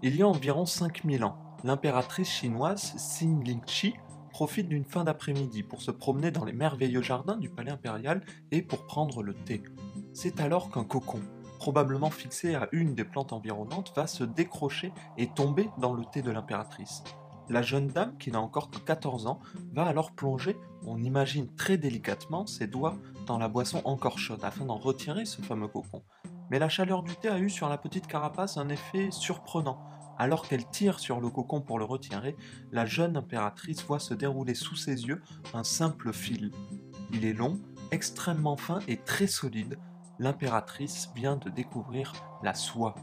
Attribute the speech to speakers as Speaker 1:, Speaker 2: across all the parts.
Speaker 1: Il y a environ 5000 ans, l'impératrice chinoise Xin Lingqi profite d'une fin d'après-midi pour se promener dans les merveilleux jardins du palais impérial et pour prendre le thé. C'est alors qu'un cocon, probablement fixé à une des plantes environnantes, va se décrocher et tomber dans le thé de l'impératrice. La jeune dame, qui n'a encore que 14 ans, va alors plonger, on imagine très délicatement, ses doigts dans la boisson encore chaude afin d'en retirer ce fameux cocon. Mais la chaleur du thé a eu sur la petite carapace un effet surprenant. Alors qu'elle tire sur le cocon pour le retirer, la jeune impératrice voit se dérouler sous ses yeux un simple fil. Il est long, extrêmement fin et très solide. L'impératrice vient de découvrir la soie.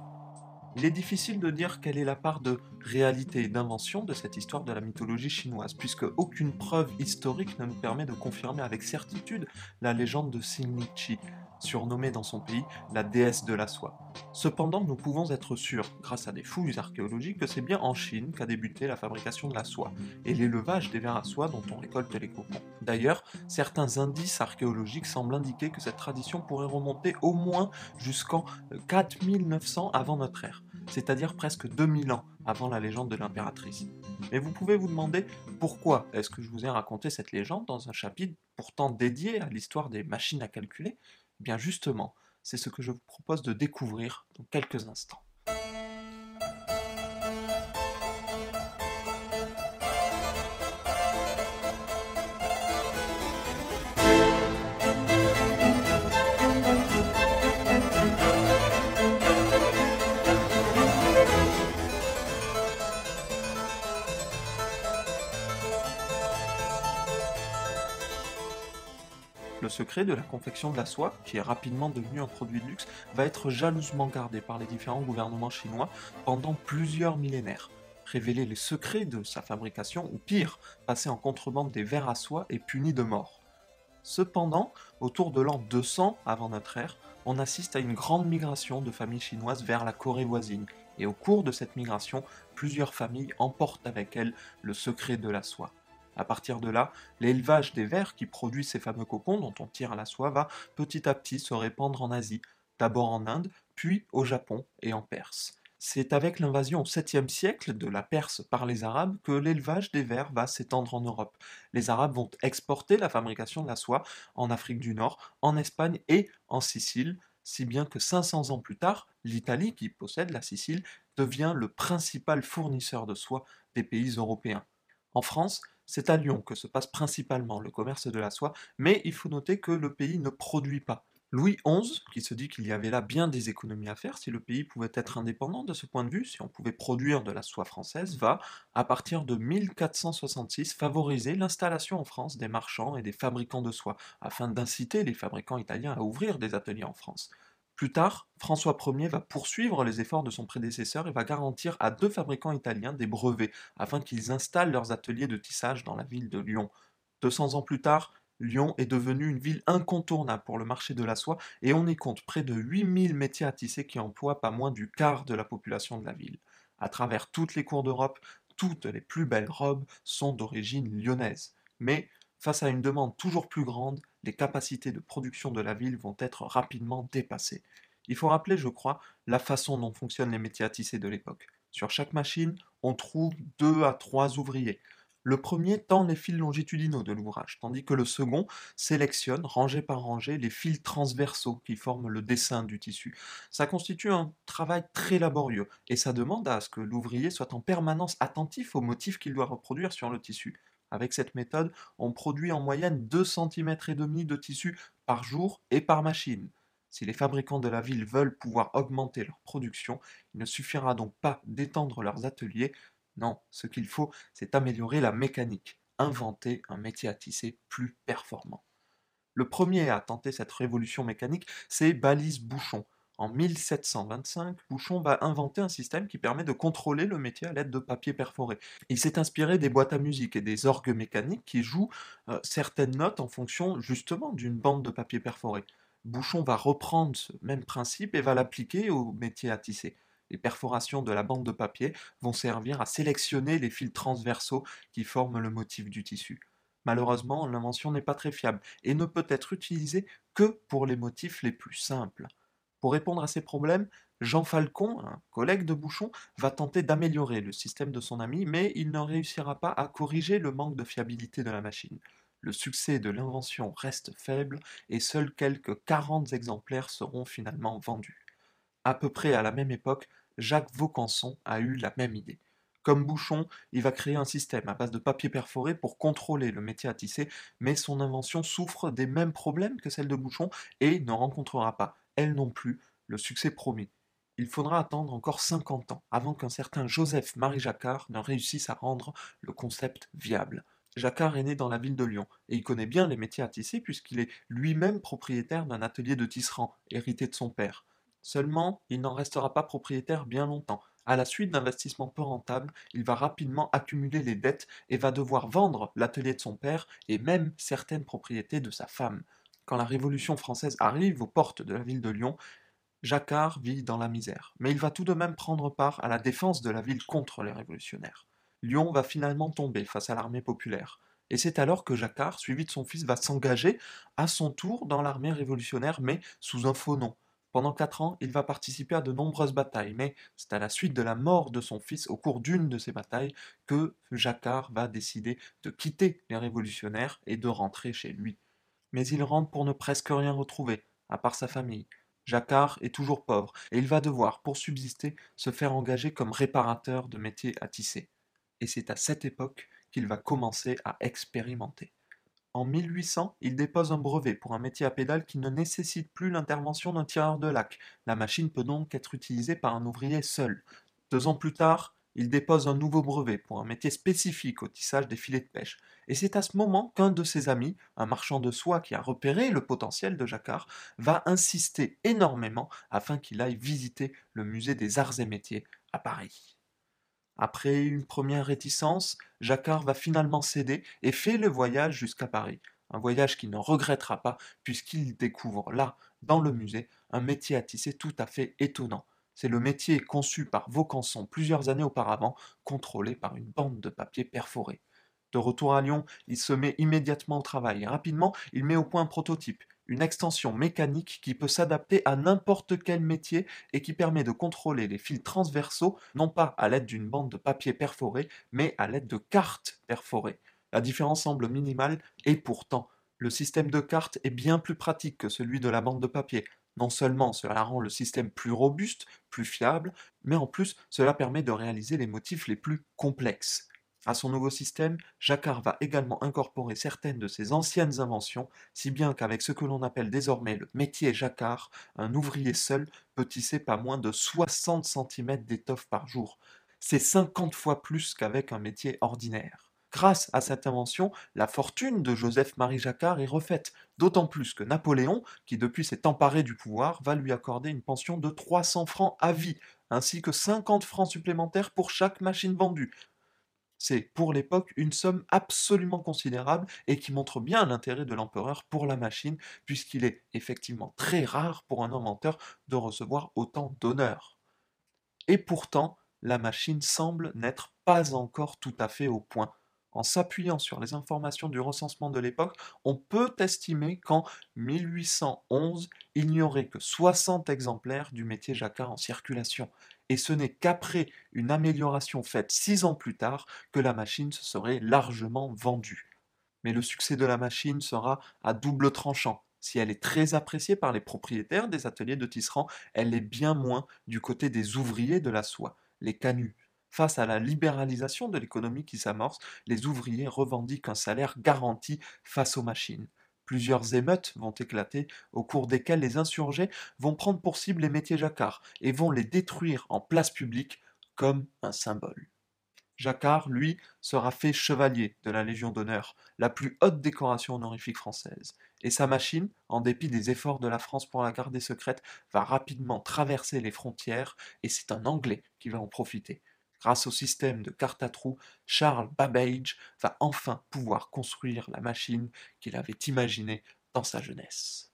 Speaker 1: Il est difficile de dire quelle est la part de réalité et d'invention de cette histoire de la mythologie chinoise, puisque aucune preuve historique ne nous permet de confirmer avec certitude la légende de Xingnichi, surnommée dans son pays la déesse de la soie. Cependant, nous pouvons être sûrs, grâce à des fouilles archéologiques, que c'est bien en Chine qu'a débuté la fabrication de la soie et l'élevage des vers à soie dont on récolte les cocons. D'ailleurs, certains indices archéologiques semblent indiquer que cette tradition pourrait remonter au moins jusqu'en 4900 avant notre ère, c'est-à-dire presque 2000 ans avant la légende de l'impératrice. Mais vous pouvez vous demander pourquoi est-ce que je vous ai raconté cette légende dans un chapitre pourtant dédié à l'histoire des machines à calculer? Bien justement, c'est ce que je vous propose de découvrir dans quelques instants. Secret de la confection de la soie, qui est rapidement devenu un produit de luxe, va être jalousement gardé par les différents gouvernements chinois pendant plusieurs millénaires. Révéler les secrets de sa fabrication, ou pire, passer en contrebande des verres à soie est puni de mort. Cependant, autour de l'an 200 avant notre ère, on assiste à une grande migration de familles chinoises vers la Corée voisine, et au cours de cette migration, plusieurs familles emportent avec elles le secret de la soie. À partir de là, l'élevage des vers qui produisent ces fameux cocons dont on tire la soie va petit à petit se répandre en Asie, d'abord en Inde, puis au Japon et en Perse. C'est avec l'invasion au 7e siècle de la Perse par les Arabes que l'élevage des vers va s'étendre en Europe. Les Arabes vont exporter la fabrication de la soie en Afrique du Nord, en Espagne et en Sicile, si bien que 500 ans plus tard, l'Italie, qui possède la Sicile, devient le principal fournisseur de soie des pays européens. En France, c'est à Lyon que se passe principalement le commerce de la soie, mais il faut noter que le pays ne produit pas. Louis XI, qui se dit qu'il y avait là bien des économies à faire si le pays pouvait être indépendant de ce point de vue, si on pouvait produire de la soie française, va, à partir de 1466, favoriser l'installation en France des marchands et des fabricants de soie, afin d'inciter les fabricants italiens à ouvrir des ateliers en France. Plus tard, François Ier va poursuivre les efforts de son prédécesseur et va garantir à deux fabricants italiens des brevets afin qu'ils installent leurs ateliers de tissage dans la ville de Lyon. 200 ans plus tard, Lyon est devenue une ville incontournable pour le marché de la soie et on y compte près de 8000 métiers à tisser qui emploient pas moins du quart de la population de la ville. À travers toutes les cours d'Europe, toutes les plus belles robes sont d'origine lyonnaise. Mais face à une demande toujours plus grande, les capacités de production de la ville vont être rapidement dépassées. Il faut rappeler, je crois, la façon dont fonctionnent les métiers à tisser de l'époque. Sur chaque machine, on trouve deux à trois ouvriers. Le premier tend les fils longitudinaux de l'ouvrage, tandis que le second sélectionne, rangé par rangée, les fils transversaux qui forment le dessin du tissu. Ça constitue un travail très laborieux, et ça demande à ce que l'ouvrier soit en permanence attentif aux motifs qu'il doit reproduire sur le tissu. Avec cette méthode, on produit en moyenne 2 cm et demi de tissu par jour et par machine. Si les fabricants de la ville veulent pouvoir augmenter leur production, il ne suffira donc pas d'étendre leurs ateliers. Non, ce qu'il faut, c'est améliorer la mécanique, inventer un métier à tisser plus performant. Le premier à tenter cette révolution mécanique, c'est Balise Bouchon, en 1725, Bouchon va inventer un système qui permet de contrôler le métier à l'aide de papier perforé. Il s'est inspiré des boîtes à musique et des orgues mécaniques qui jouent euh, certaines notes en fonction justement d'une bande de papier perforé. Bouchon va reprendre ce même principe et va l'appliquer au métier à tisser. Les perforations de la bande de papier vont servir à sélectionner les fils transversaux qui forment le motif du tissu. Malheureusement, l'invention n'est pas très fiable et ne peut être utilisée que pour les motifs les plus simples. Pour répondre à ces problèmes, Jean Falcon, un collègue de Bouchon, va tenter d'améliorer le système de son ami, mais il ne réussira pas à corriger le manque de fiabilité de la machine. Le succès de l'invention reste faible et seuls quelques 40 exemplaires seront finalement vendus. À peu près à la même époque, Jacques Vaucanson a eu la même idée. Comme Bouchon, il va créer un système à base de papier perforé pour contrôler le métier à tisser, mais son invention souffre des mêmes problèmes que celle de Bouchon et ne rencontrera pas, elle non plus, le succès promis. Il faudra attendre encore 50 ans avant qu'un certain Joseph-Marie Jacquard ne réussisse à rendre le concept viable. Jacquard est né dans la ville de Lyon et il connaît bien les métiers à tisser puisqu'il est lui-même propriétaire d'un atelier de tisserand hérité de son père. Seulement, il n'en restera pas propriétaire bien longtemps. À la suite d'investissements peu rentables, il va rapidement accumuler les dettes et va devoir vendre l'atelier de son père et même certaines propriétés de sa femme. Quand la Révolution française arrive aux portes de la ville de Lyon, Jacquard vit dans la misère, mais il va tout de même prendre part à la défense de la ville contre les révolutionnaires. Lyon va finalement tomber face à l'armée populaire. Et c'est alors que Jacquard, suivi de son fils, va s'engager à son tour dans l'armée révolutionnaire, mais sous un faux nom. Pendant quatre ans, il va participer à de nombreuses batailles, mais c'est à la suite de la mort de son fils au cours d'une de ces batailles que Jacquard va décider de quitter les révolutionnaires et de rentrer chez lui. Mais il rentre pour ne presque rien retrouver, à part sa famille. Jacquard est toujours pauvre, et il va devoir, pour subsister, se faire engager comme réparateur de métiers à tisser. Et c'est à cette époque qu'il va commencer à expérimenter. En 1800, il dépose un brevet pour un métier à pédale qui ne nécessite plus l'intervention d'un tireur de lac. La machine peut donc être utilisée par un ouvrier seul. Deux ans plus tard, il dépose un nouveau brevet pour un métier spécifique au tissage des filets de pêche. Et c'est à ce moment qu'un de ses amis, un marchand de soie qui a repéré le potentiel de Jacquard, va insister énormément afin qu'il aille visiter le musée des arts et métiers à Paris. Après une première réticence, Jacquard va finalement céder et fait le voyage jusqu'à Paris. Un voyage qu'il ne regrettera pas puisqu'il découvre là, dans le musée, un métier à tisser tout à fait étonnant. C'est le métier conçu par Vaucanson plusieurs années auparavant, contrôlé par une bande de papier perforé. De retour à Lyon, il se met immédiatement au travail rapidement, il met au point un prototype une extension mécanique qui peut s'adapter à n'importe quel métier et qui permet de contrôler les fils transversaux non pas à l'aide d'une bande de papier perforé, mais à l'aide de cartes perforées. La différence semble minimale et pourtant, le système de cartes est bien plus pratique que celui de la bande de papier. Non seulement cela rend le système plus robuste, plus fiable, mais en plus cela permet de réaliser les motifs les plus complexes. À son nouveau système, Jacquard va également incorporer certaines de ses anciennes inventions, si bien qu'avec ce que l'on appelle désormais le métier Jacquard, un ouvrier seul peut tisser pas moins de 60 cm d'étoffe par jour. C'est 50 fois plus qu'avec un métier ordinaire. Grâce à cette invention, la fortune de Joseph-Marie Jacquard est refaite, d'autant plus que Napoléon, qui depuis s'est emparé du pouvoir, va lui accorder une pension de 300 francs à vie, ainsi que 50 francs supplémentaires pour chaque machine vendue, c'est pour l'époque une somme absolument considérable et qui montre bien l'intérêt de l'empereur pour la machine, puisqu'il est effectivement très rare pour un inventeur de recevoir autant d'honneur. Et pourtant, la machine semble n'être pas encore tout à fait au point. En s'appuyant sur les informations du recensement de l'époque, on peut estimer qu'en 1811, il n'y aurait que 60 exemplaires du métier jacquard en circulation, et ce n'est qu'après une amélioration faite six ans plus tard que la machine se serait largement vendue. Mais le succès de la machine sera à double tranchant. Si elle est très appréciée par les propriétaires des ateliers de tisserand, elle est bien moins du côté des ouvriers de la soie, les canuts. Face à la libéralisation de l'économie qui s'amorce, les ouvriers revendiquent un salaire garanti face aux machines. Plusieurs émeutes vont éclater, au cours desquelles les insurgés vont prendre pour cible les métiers jacquard et vont les détruire en place publique comme un symbole. Jacquard, lui, sera fait chevalier de la Légion d'honneur, la plus haute décoration honorifique française, et sa machine, en dépit des efforts de la France pour la garder secrète, va rapidement traverser les frontières, et c'est un Anglais qui va en profiter. Grâce au système de carte à trous, Charles Babbage va enfin pouvoir construire la machine qu'il avait imaginée dans sa jeunesse.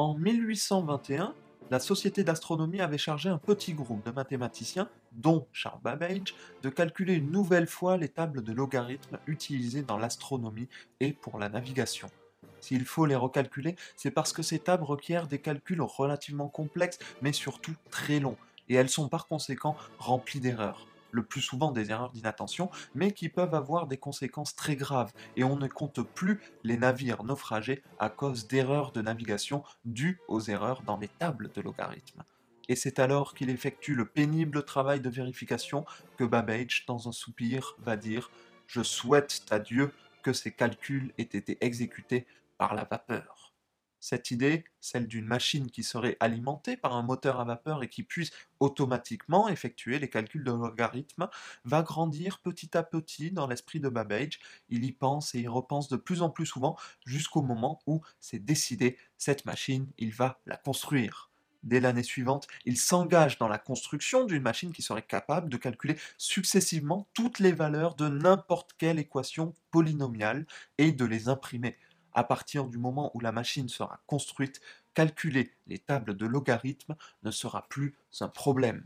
Speaker 1: En 1821, la Société d'astronomie avait chargé un petit groupe de mathématiciens, dont Charles Babbage, de calculer une nouvelle fois les tables de logarithmes utilisées dans l'astronomie et pour la navigation. S'il faut les recalculer, c'est parce que ces tables requièrent des calculs relativement complexes, mais surtout très longs, et elles sont par conséquent remplies d'erreurs le plus souvent des erreurs d'inattention, mais qui peuvent avoir des conséquences très graves, et on ne compte plus les navires naufragés à cause d'erreurs de navigation dues aux erreurs dans les tables de logarithmes. Et c'est alors qu'il effectue le pénible travail de vérification que Babbage, dans un soupir, va dire Je souhaite à Dieu que ces calculs aient été exécutés par la vapeur. Cette idée, celle d'une machine qui serait alimentée par un moteur à vapeur et qui puisse automatiquement effectuer les calculs de logarithme, va grandir petit à petit dans l'esprit de Babbage. Il y pense et y repense de plus en plus souvent jusqu'au moment où c'est décidé, cette machine, il va la construire. Dès l'année suivante, il s'engage dans la construction d'une machine qui serait capable de calculer successivement toutes les valeurs de n'importe quelle équation polynomiale et de les imprimer à partir du moment où la machine sera construite, calculer les tables de logarithmes ne sera plus un problème.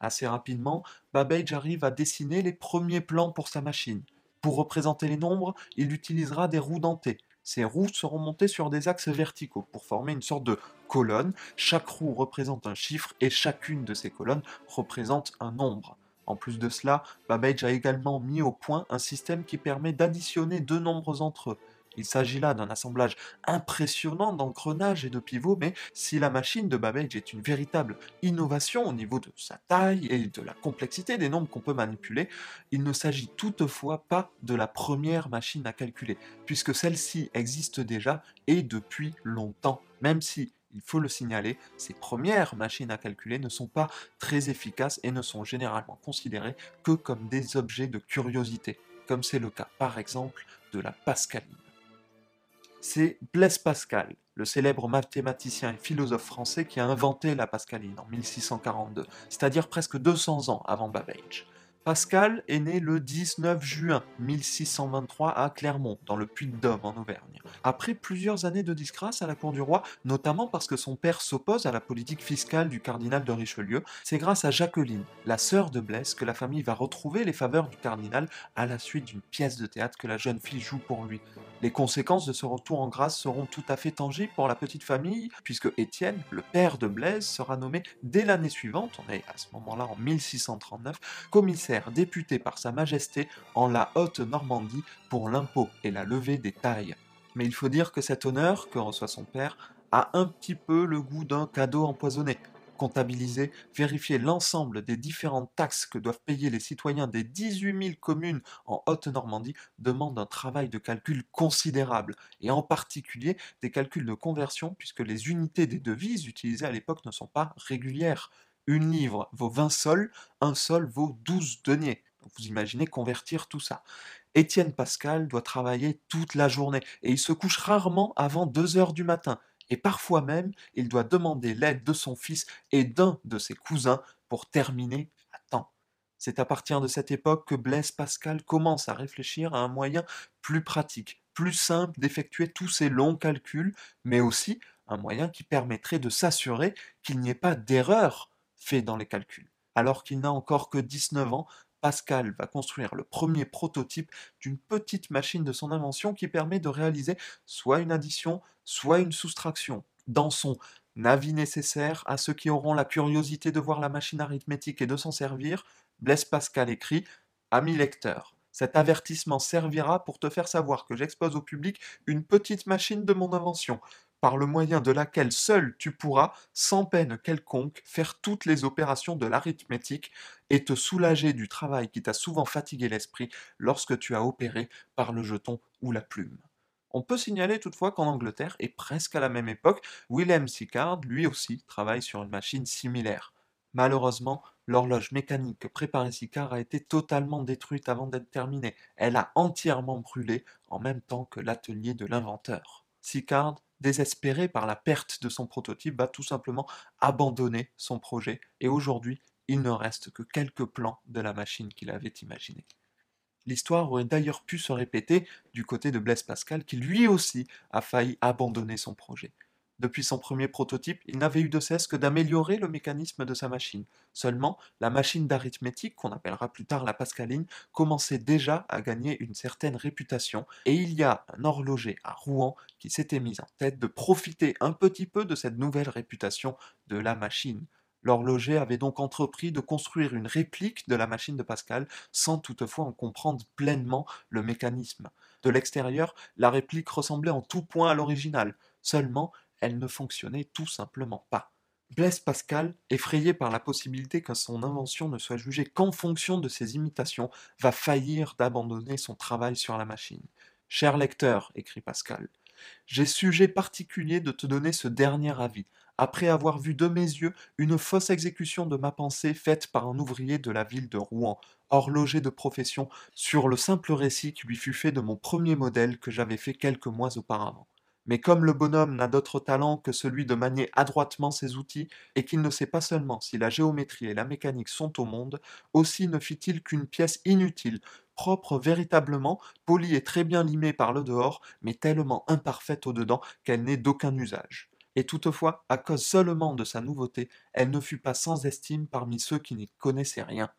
Speaker 1: Assez rapidement, Babbage arrive à dessiner les premiers plans pour sa machine. Pour représenter les nombres, il utilisera des roues dentées. Ces roues seront montées sur des axes verticaux pour former une sorte de colonne. Chaque roue représente un chiffre et chacune de ces colonnes représente un nombre. En plus de cela, Babbage a également mis au point un système qui permet d'additionner deux nombres entre eux. Il s'agit là d'un assemblage impressionnant d'engrenages et de pivots, mais si la machine de Babbage est une véritable innovation au niveau de sa taille et de la complexité des nombres qu'on peut manipuler, il ne s'agit toutefois pas de la première machine à calculer, puisque celle-ci existe déjà et depuis longtemps, même si il faut le signaler, ces premières machines à calculer ne sont pas très efficaces et ne sont généralement considérées que comme des objets de curiosité, comme c'est le cas par exemple de la Pascaline c'est Blaise Pascal, le célèbre mathématicien et philosophe français qui a inventé la Pascaline en 1642, c'est-à-dire presque 200 ans avant Babbage. Pascal est né le 19 juin 1623 à Clermont, dans le Puy-de-Dôme en Auvergne. Après plusieurs années de disgrâce à la cour du roi, notamment parce que son père s'oppose à la politique fiscale du cardinal de Richelieu, c'est grâce à Jacqueline, la sœur de Blaise, que la famille va retrouver les faveurs du cardinal à la suite d'une pièce de théâtre que la jeune fille joue pour lui. Les conséquences de ce retour en grâce seront tout à fait tangibles pour la petite famille, puisque Étienne, le père de Blaise, sera nommé dès l'année suivante, on est à ce moment-là en 1639, commissaire député par Sa Majesté en la Haute-Normandie pour l'impôt et la levée des tailles. Mais il faut dire que cet honneur que reçoit son père a un petit peu le goût d'un cadeau empoisonné. Comptabiliser, vérifier l'ensemble des différentes taxes que doivent payer les citoyens des 18 000 communes en Haute-Normandie demande un travail de calcul considérable, et en particulier des calculs de conversion puisque les unités des devises utilisées à l'époque ne sont pas régulières une livre vaut 20 sols, un sol vaut 12 deniers. vous imaginez convertir tout ça. Étienne Pascal doit travailler toute la journée et il se couche rarement avant 2 heures du matin. Et parfois même, il doit demander l'aide de son fils et d'un de ses cousins pour terminer à temps. C'est à partir de cette époque que Blaise Pascal commence à réfléchir à un moyen plus pratique, plus simple d'effectuer tous ces longs calculs, mais aussi un moyen qui permettrait de s'assurer qu'il n'y ait pas d'erreur fait dans les calculs. Alors qu'il n'a encore que 19 ans, Pascal va construire le premier prototype d'une petite machine de son invention qui permet de réaliser soit une addition, soit une soustraction. Dans son avis nécessaire à ceux qui auront la curiosité de voir la machine arithmétique et de s'en servir, Blaise Pascal écrit Ami lecteur, cet avertissement servira pour te faire savoir que j'expose au public une petite machine de mon invention par le moyen de laquelle seul tu pourras, sans peine quelconque, faire toutes les opérations de l'arithmétique et te soulager du travail qui t'a souvent fatigué l'esprit lorsque tu as opéré par le jeton ou la plume. On peut signaler toutefois qu'en Angleterre, et presque à la même époque, William Sicard, lui aussi, travaille sur une machine similaire. Malheureusement, l'horloge mécanique que préparait Sicard a été totalement détruite avant d'être terminée. Elle a entièrement brûlé en même temps que l'atelier de l'inventeur. Sicard désespéré par la perte de son prototype, va tout simplement abandonner son projet et aujourd'hui, il ne reste que quelques plans de la machine qu'il avait imaginée. L'histoire aurait d'ailleurs pu se répéter du côté de Blaise Pascal qui lui aussi a failli abandonner son projet. Depuis son premier prototype, il n'avait eu de cesse que d'améliorer le mécanisme de sa machine. Seulement, la machine d'arithmétique, qu'on appellera plus tard la Pascaline, commençait déjà à gagner une certaine réputation, et il y a un horloger à Rouen qui s'était mis en tête de profiter un petit peu de cette nouvelle réputation de la machine. L'horloger avait donc entrepris de construire une réplique de la machine de Pascal sans toutefois en comprendre pleinement le mécanisme. De l'extérieur, la réplique ressemblait en tout point à l'original, seulement elle ne fonctionnait tout simplement pas. Blaise Pascal, effrayé par la possibilité que son invention ne soit jugée qu'en fonction de ses imitations, va faillir d'abandonner son travail sur la machine. Cher lecteur, écrit Pascal, j'ai sujet particulier de te donner ce dernier avis, après avoir vu de mes yeux une fausse exécution de ma pensée faite par un ouvrier de la ville de Rouen, horloger de profession, sur le simple récit qui lui fut fait de mon premier modèle que j'avais fait quelques mois auparavant. Mais comme le bonhomme n'a d'autre talent que celui de manier adroitement ses outils, et qu'il ne sait pas seulement si la géométrie et la mécanique sont au monde, aussi ne fit-il qu'une pièce inutile, propre véritablement, polie et très bien limée par le dehors, mais tellement imparfaite au dedans qu'elle n'est d'aucun usage. Et toutefois, à cause seulement de sa nouveauté, elle ne fut pas sans estime parmi ceux qui n'y connaissaient rien.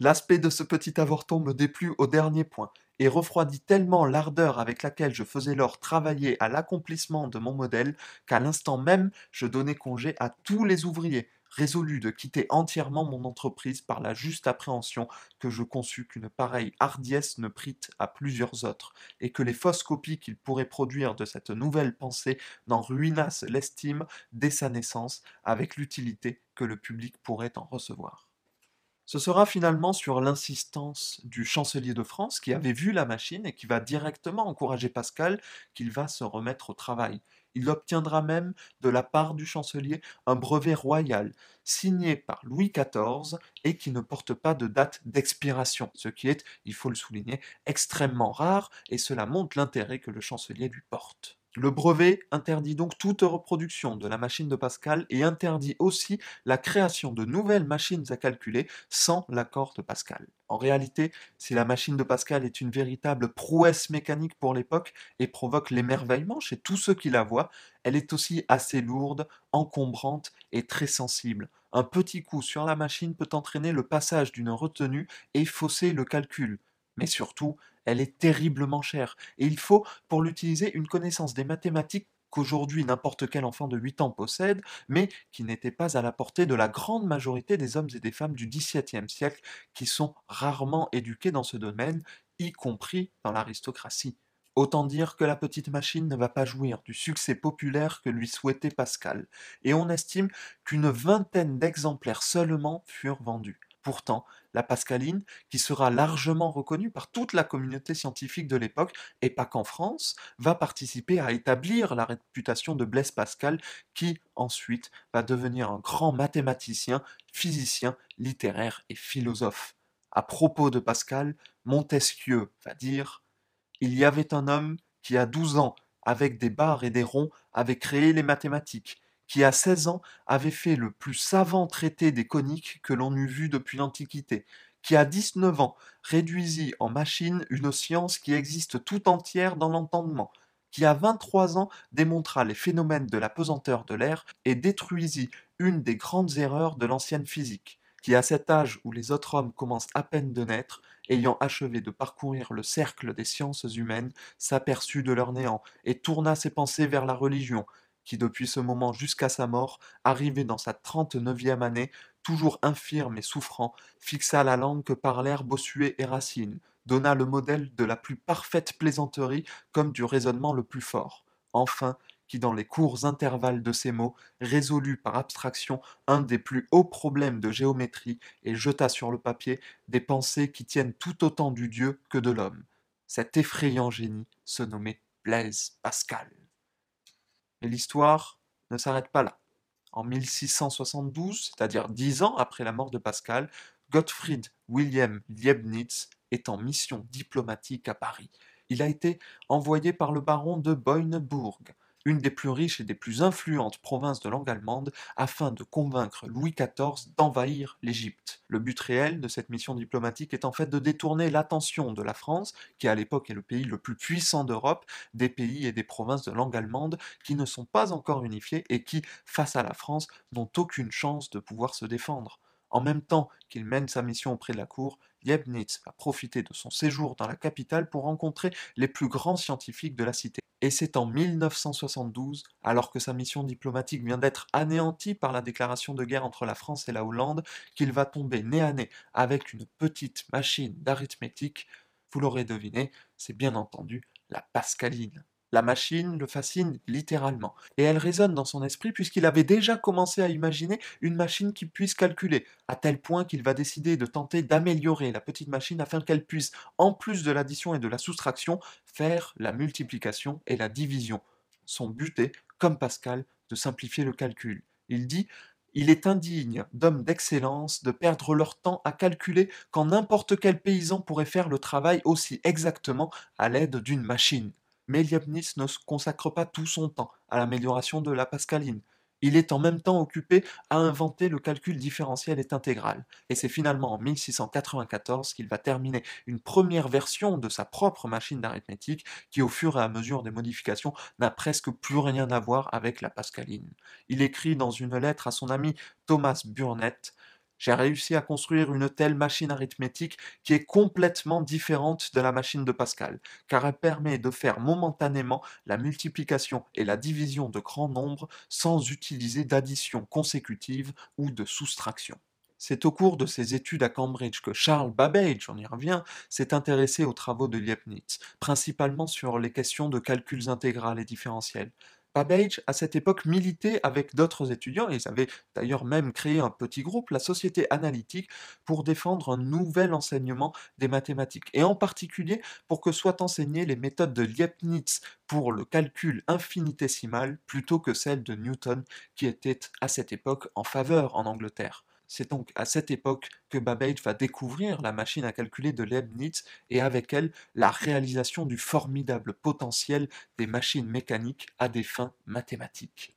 Speaker 1: L'aspect de ce petit avorton me déplut au dernier point, et refroidit tellement l'ardeur avec laquelle je faisais lors travailler à l'accomplissement de mon modèle, qu'à l'instant même je donnai congé à tous les ouvriers, résolu de quitter entièrement mon entreprise par la juste appréhension que je conçus qu'une pareille hardiesse ne prît à plusieurs autres, et que les fausses copies qu'il pourrait produire de cette nouvelle pensée n'en ruinassent l'estime dès sa naissance, avec l'utilité que le public pourrait en recevoir. Ce sera finalement sur l'insistance du chancelier de France qui avait vu la machine et qui va directement encourager Pascal qu'il va se remettre au travail. Il obtiendra même de la part du chancelier un brevet royal signé par Louis XIV et qui ne porte pas de date d'expiration, ce qui est, il faut le souligner, extrêmement rare et cela montre l'intérêt que le chancelier lui porte. Le brevet interdit donc toute reproduction de la machine de Pascal et interdit aussi la création de nouvelles machines à calculer sans l'accord de Pascal. En réalité, si la machine de Pascal est une véritable prouesse mécanique pour l'époque et provoque l'émerveillement chez tous ceux qui la voient, elle est aussi assez lourde, encombrante et très sensible. Un petit coup sur la machine peut entraîner le passage d'une retenue et fausser le calcul. Mais surtout, elle est terriblement chère, et il faut, pour l'utiliser, une connaissance des mathématiques qu'aujourd'hui n'importe quel enfant de 8 ans possède, mais qui n'était pas à la portée de la grande majorité des hommes et des femmes du XVIIe siècle, qui sont rarement éduqués dans ce domaine, y compris dans l'aristocratie. Autant dire que la petite machine ne va pas jouir du succès populaire que lui souhaitait Pascal, et on estime qu'une vingtaine d'exemplaires seulement furent vendus. Pourtant, la Pascaline, qui sera largement reconnue par toute la communauté scientifique de l'époque, et pas qu'en France, va participer à établir la réputation de Blaise Pascal, qui ensuite va devenir un grand mathématicien, physicien, littéraire et philosophe. À propos de Pascal, Montesquieu va dire Il y avait un homme qui, à douze ans, avec des barres et des ronds, avait créé les mathématiques qui à 16 ans avait fait le plus savant traité des coniques que l'on eût vu depuis l'Antiquité, qui à 19 ans réduisit en machine une science qui existe tout entière dans l'entendement, qui à 23 ans démontra les phénomènes de la pesanteur de l'air et détruisit une des grandes erreurs de l'ancienne physique, qui à cet âge où les autres hommes commencent à peine de naître, ayant achevé de parcourir le cercle des sciences humaines, s'aperçut de leur néant et tourna ses pensées vers la religion, qui depuis ce moment jusqu'à sa mort, arrivé dans sa trente-neuvième année, toujours infirme et souffrant, fixa la langue que parlèrent Bossuet et Racine, donna le modèle de la plus parfaite plaisanterie comme du raisonnement le plus fort. Enfin, qui dans les courts intervalles de ces mots résolut par abstraction un des plus hauts problèmes de géométrie et jeta sur le papier des pensées qui tiennent tout autant du Dieu que de l'homme. Cet effrayant génie se nommait Blaise Pascal. Et l'histoire ne s'arrête pas là. En 1672, c'est-à-dire dix ans après la mort de Pascal, Gottfried Wilhelm Leibniz est en mission diplomatique à Paris. Il a été envoyé par le baron de Boyneburg, une des plus riches et des plus influentes provinces de langue allemande, afin de convaincre Louis XIV d'envahir l'Égypte. Le but réel de cette mission diplomatique est en fait de détourner l'attention de la France, qui à l'époque est le pays le plus puissant d'Europe, des pays et des provinces de langue allemande qui ne sont pas encore unifiés et qui, face à la France, n'ont aucune chance de pouvoir se défendre. En même temps qu'il mène sa mission auprès de la cour, Leibniz va profiter de son séjour dans la capitale pour rencontrer les plus grands scientifiques de la cité. Et c'est en 1972, alors que sa mission diplomatique vient d'être anéantie par la déclaration de guerre entre la France et la Hollande, qu'il va tomber nez à nez avec une petite machine d'arithmétique. Vous l'aurez deviné, c'est bien entendu la Pascaline. La machine le fascine littéralement, et elle résonne dans son esprit puisqu'il avait déjà commencé à imaginer une machine qui puisse calculer, à tel point qu'il va décider de tenter d'améliorer la petite machine afin qu'elle puisse, en plus de l'addition et de la soustraction, faire la multiplication et la division. Son but est, comme Pascal, de simplifier le calcul. Il dit il est indigne d'hommes d'excellence de perdre leur temps à calculer quand n'importe quel paysan pourrait faire le travail aussi exactement à l'aide d'une machine. Mais Leibniz ne consacre pas tout son temps à l'amélioration de la pascaline. Il est en même temps occupé à inventer le calcul différentiel et intégral, et c'est finalement en 1694 qu'il va terminer une première version de sa propre machine d'arithmétique qui, au fur et à mesure des modifications, n'a presque plus rien à voir avec la pascaline. Il écrit dans une lettre à son ami Thomas Burnett j'ai réussi à construire une telle machine arithmétique qui est complètement différente de la machine de Pascal, car elle permet de faire momentanément la multiplication et la division de grands nombres sans utiliser d'addition consécutive ou de soustraction. C'est au cours de ses études à Cambridge que Charles Babbage, on y revient, s'est intéressé aux travaux de Leibniz, principalement sur les questions de calculs intégral et différentiels. Babbage, à cette époque, militait avec d'autres étudiants, et ils avaient d'ailleurs même créé un petit groupe, la Société Analytique, pour défendre un nouvel enseignement des mathématiques, et en particulier pour que soient enseignées les méthodes de Leibniz pour le calcul infinitésimal plutôt que celles de Newton, qui étaient à cette époque en faveur en Angleterre. C'est donc à cette époque que Babbage va découvrir la machine à calculer de Leibniz et avec elle la réalisation du formidable potentiel des machines mécaniques à des fins mathématiques.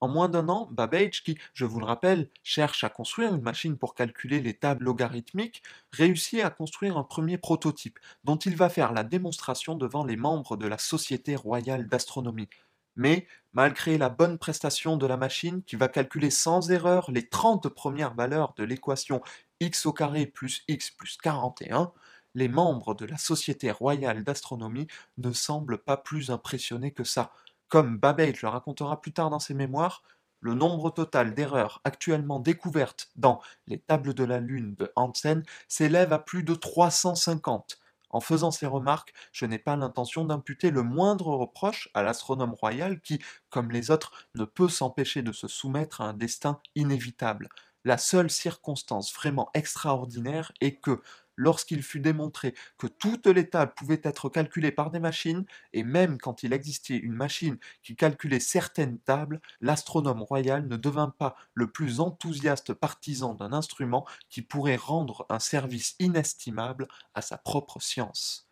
Speaker 1: En moins d'un an, Babbage, qui, je vous le rappelle, cherche à construire une machine pour calculer les tables logarithmiques, réussit à construire un premier prototype, dont il va faire la démonstration devant les membres de la Société royale d'astronomie, mais malgré la bonne prestation de la machine qui va calculer sans erreur les 30 premières valeurs de l'équation x au carré plus x plus 41, les membres de la Société royale d'astronomie ne semblent pas plus impressionnés que ça. Comme Babbage le racontera plus tard dans ses mémoires, le nombre total d'erreurs actuellement découvertes dans les tables de la Lune de Hansen s'élève à plus de 350, en faisant ces remarques, je n'ai pas l'intention d'imputer le moindre reproche à l'astronome royal qui, comme les autres, ne peut s'empêcher de se soumettre à un destin inévitable. La seule circonstance vraiment extraordinaire est que, lorsqu'il fut démontré que toutes les tables pouvaient être calculées par des machines, et même quand il existait une machine qui calculait certaines tables, l'astronome royal ne devint pas le plus enthousiaste partisan d'un instrument qui pourrait rendre un service inestimable à sa propre science.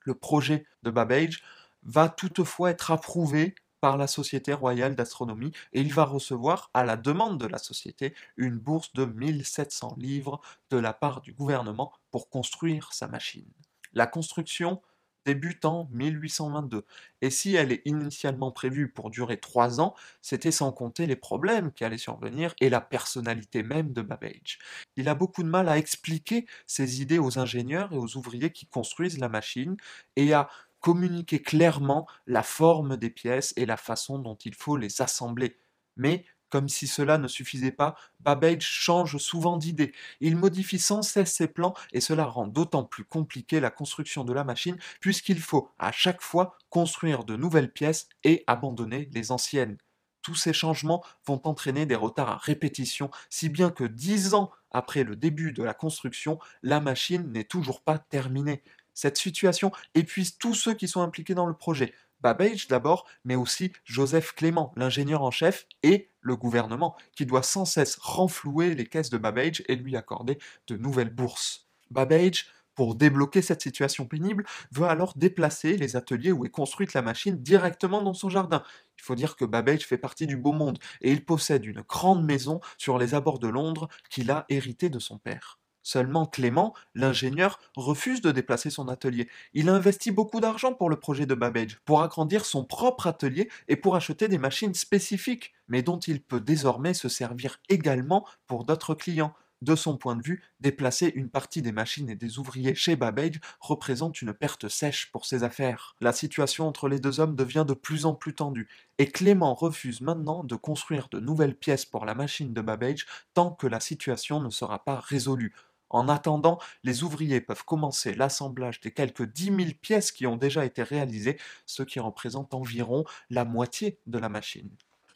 Speaker 1: Le projet de Babbage va toutefois être approuvé par la Société royale d'astronomie et il va recevoir, à la demande de la société, une bourse de 1700 livres de la part du gouvernement pour construire sa machine. La construction débute en 1822, et si elle est initialement prévue pour durer trois ans, c'était sans compter les problèmes qui allaient survenir et la personnalité même de Babbage. Il a beaucoup de mal à expliquer ses idées aux ingénieurs et aux ouvriers qui construisent la machine, et à communiquer clairement la forme des pièces et la façon dont il faut les assembler. Mais, comme si cela ne suffisait pas, Babbage change souvent d'idée. Il modifie sans cesse ses plans et cela rend d'autant plus compliqué la construction de la machine puisqu'il faut à chaque fois construire de nouvelles pièces et abandonner les anciennes. Tous ces changements vont entraîner des retards à répétition, si bien que dix ans après le début de la construction, la machine n'est toujours pas terminée. Cette situation épuise tous ceux qui sont impliqués dans le projet. Babbage d'abord, mais aussi Joseph Clément, l'ingénieur en chef, et le gouvernement, qui doit sans cesse renflouer les caisses de Babbage et lui accorder de nouvelles bourses. Babbage Pour débloquer cette situation pénible, veut alors déplacer les ateliers où est construite la machine directement dans son jardin. Il faut dire que Babbage fait partie du beau monde et il possède une grande maison sur les abords de Londres qu'il a héritée de son père. Seulement Clément, l'ingénieur, refuse de déplacer son atelier. Il a investi beaucoup d'argent pour le projet de Babbage, pour agrandir son propre atelier et pour acheter des machines spécifiques, mais dont il peut désormais se servir également pour d'autres clients. De son point de vue, déplacer une partie des machines et des ouvriers chez Babbage représente une perte sèche pour ses affaires. La situation entre les deux hommes devient de plus en plus tendue, et Clément refuse maintenant de construire de nouvelles pièces pour la machine de Babbage tant que la situation ne sera pas résolue. En attendant, les ouvriers peuvent commencer l'assemblage des quelques 10 000 pièces qui ont déjà été réalisées, ce qui représente environ la moitié de la machine.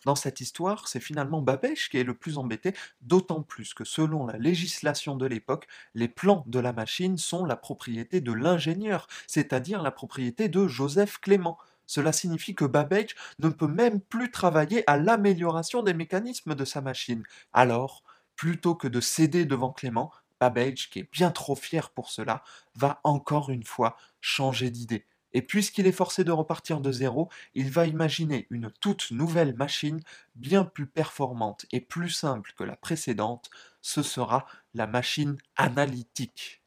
Speaker 1: Dans cette histoire, c'est finalement Babbage qui est le plus embêté, d'autant plus que selon la législation de l'époque, les plans de la machine sont la propriété de l'ingénieur, c'est-à-dire la propriété de Joseph Clément. Cela signifie que Babbage ne peut même plus travailler à l'amélioration des mécanismes de sa machine. Alors, plutôt que de céder devant Clément, Babbage, qui est bien trop fier pour cela, va encore une fois changer d'idée. Et puisqu'il est forcé de repartir de zéro, il va imaginer une toute nouvelle machine bien plus performante et plus simple que la précédente, ce sera la machine analytique.